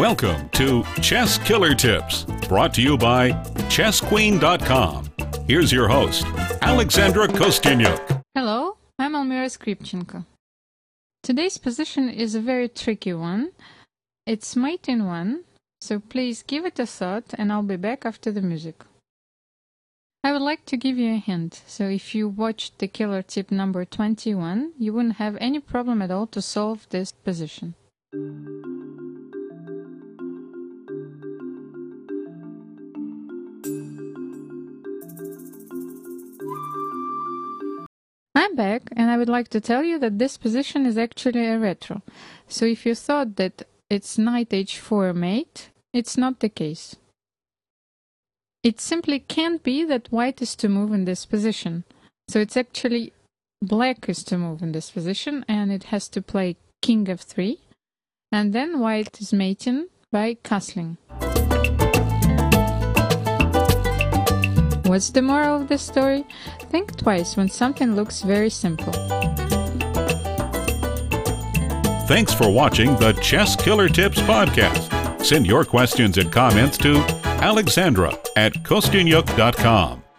Welcome to Chess Killer Tips, brought to you by ChessQueen.com. Here's your host, Alexandra Kosteniuk. Hello, I'm Almira Skripchenko. Today's position is a very tricky one. It's mate in one, so please give it a thought and I'll be back after the music. I would like to give you a hint, so if you watched the killer tip number 21, you wouldn't have any problem at all to solve this position. I'm back and I would like to tell you that this position is actually a retro. So if you thought that it's knight h4 mate, it's not the case. It simply can't be that white is to move in this position. So it's actually black is to move in this position and it has to play king f3 and then white is mating by castling. What's the moral of the story? Think twice when something looks very simple. Thanks for watching the Chess Killer Tips podcast. Send your questions and comments to Alexandra at Kosteniuk.com.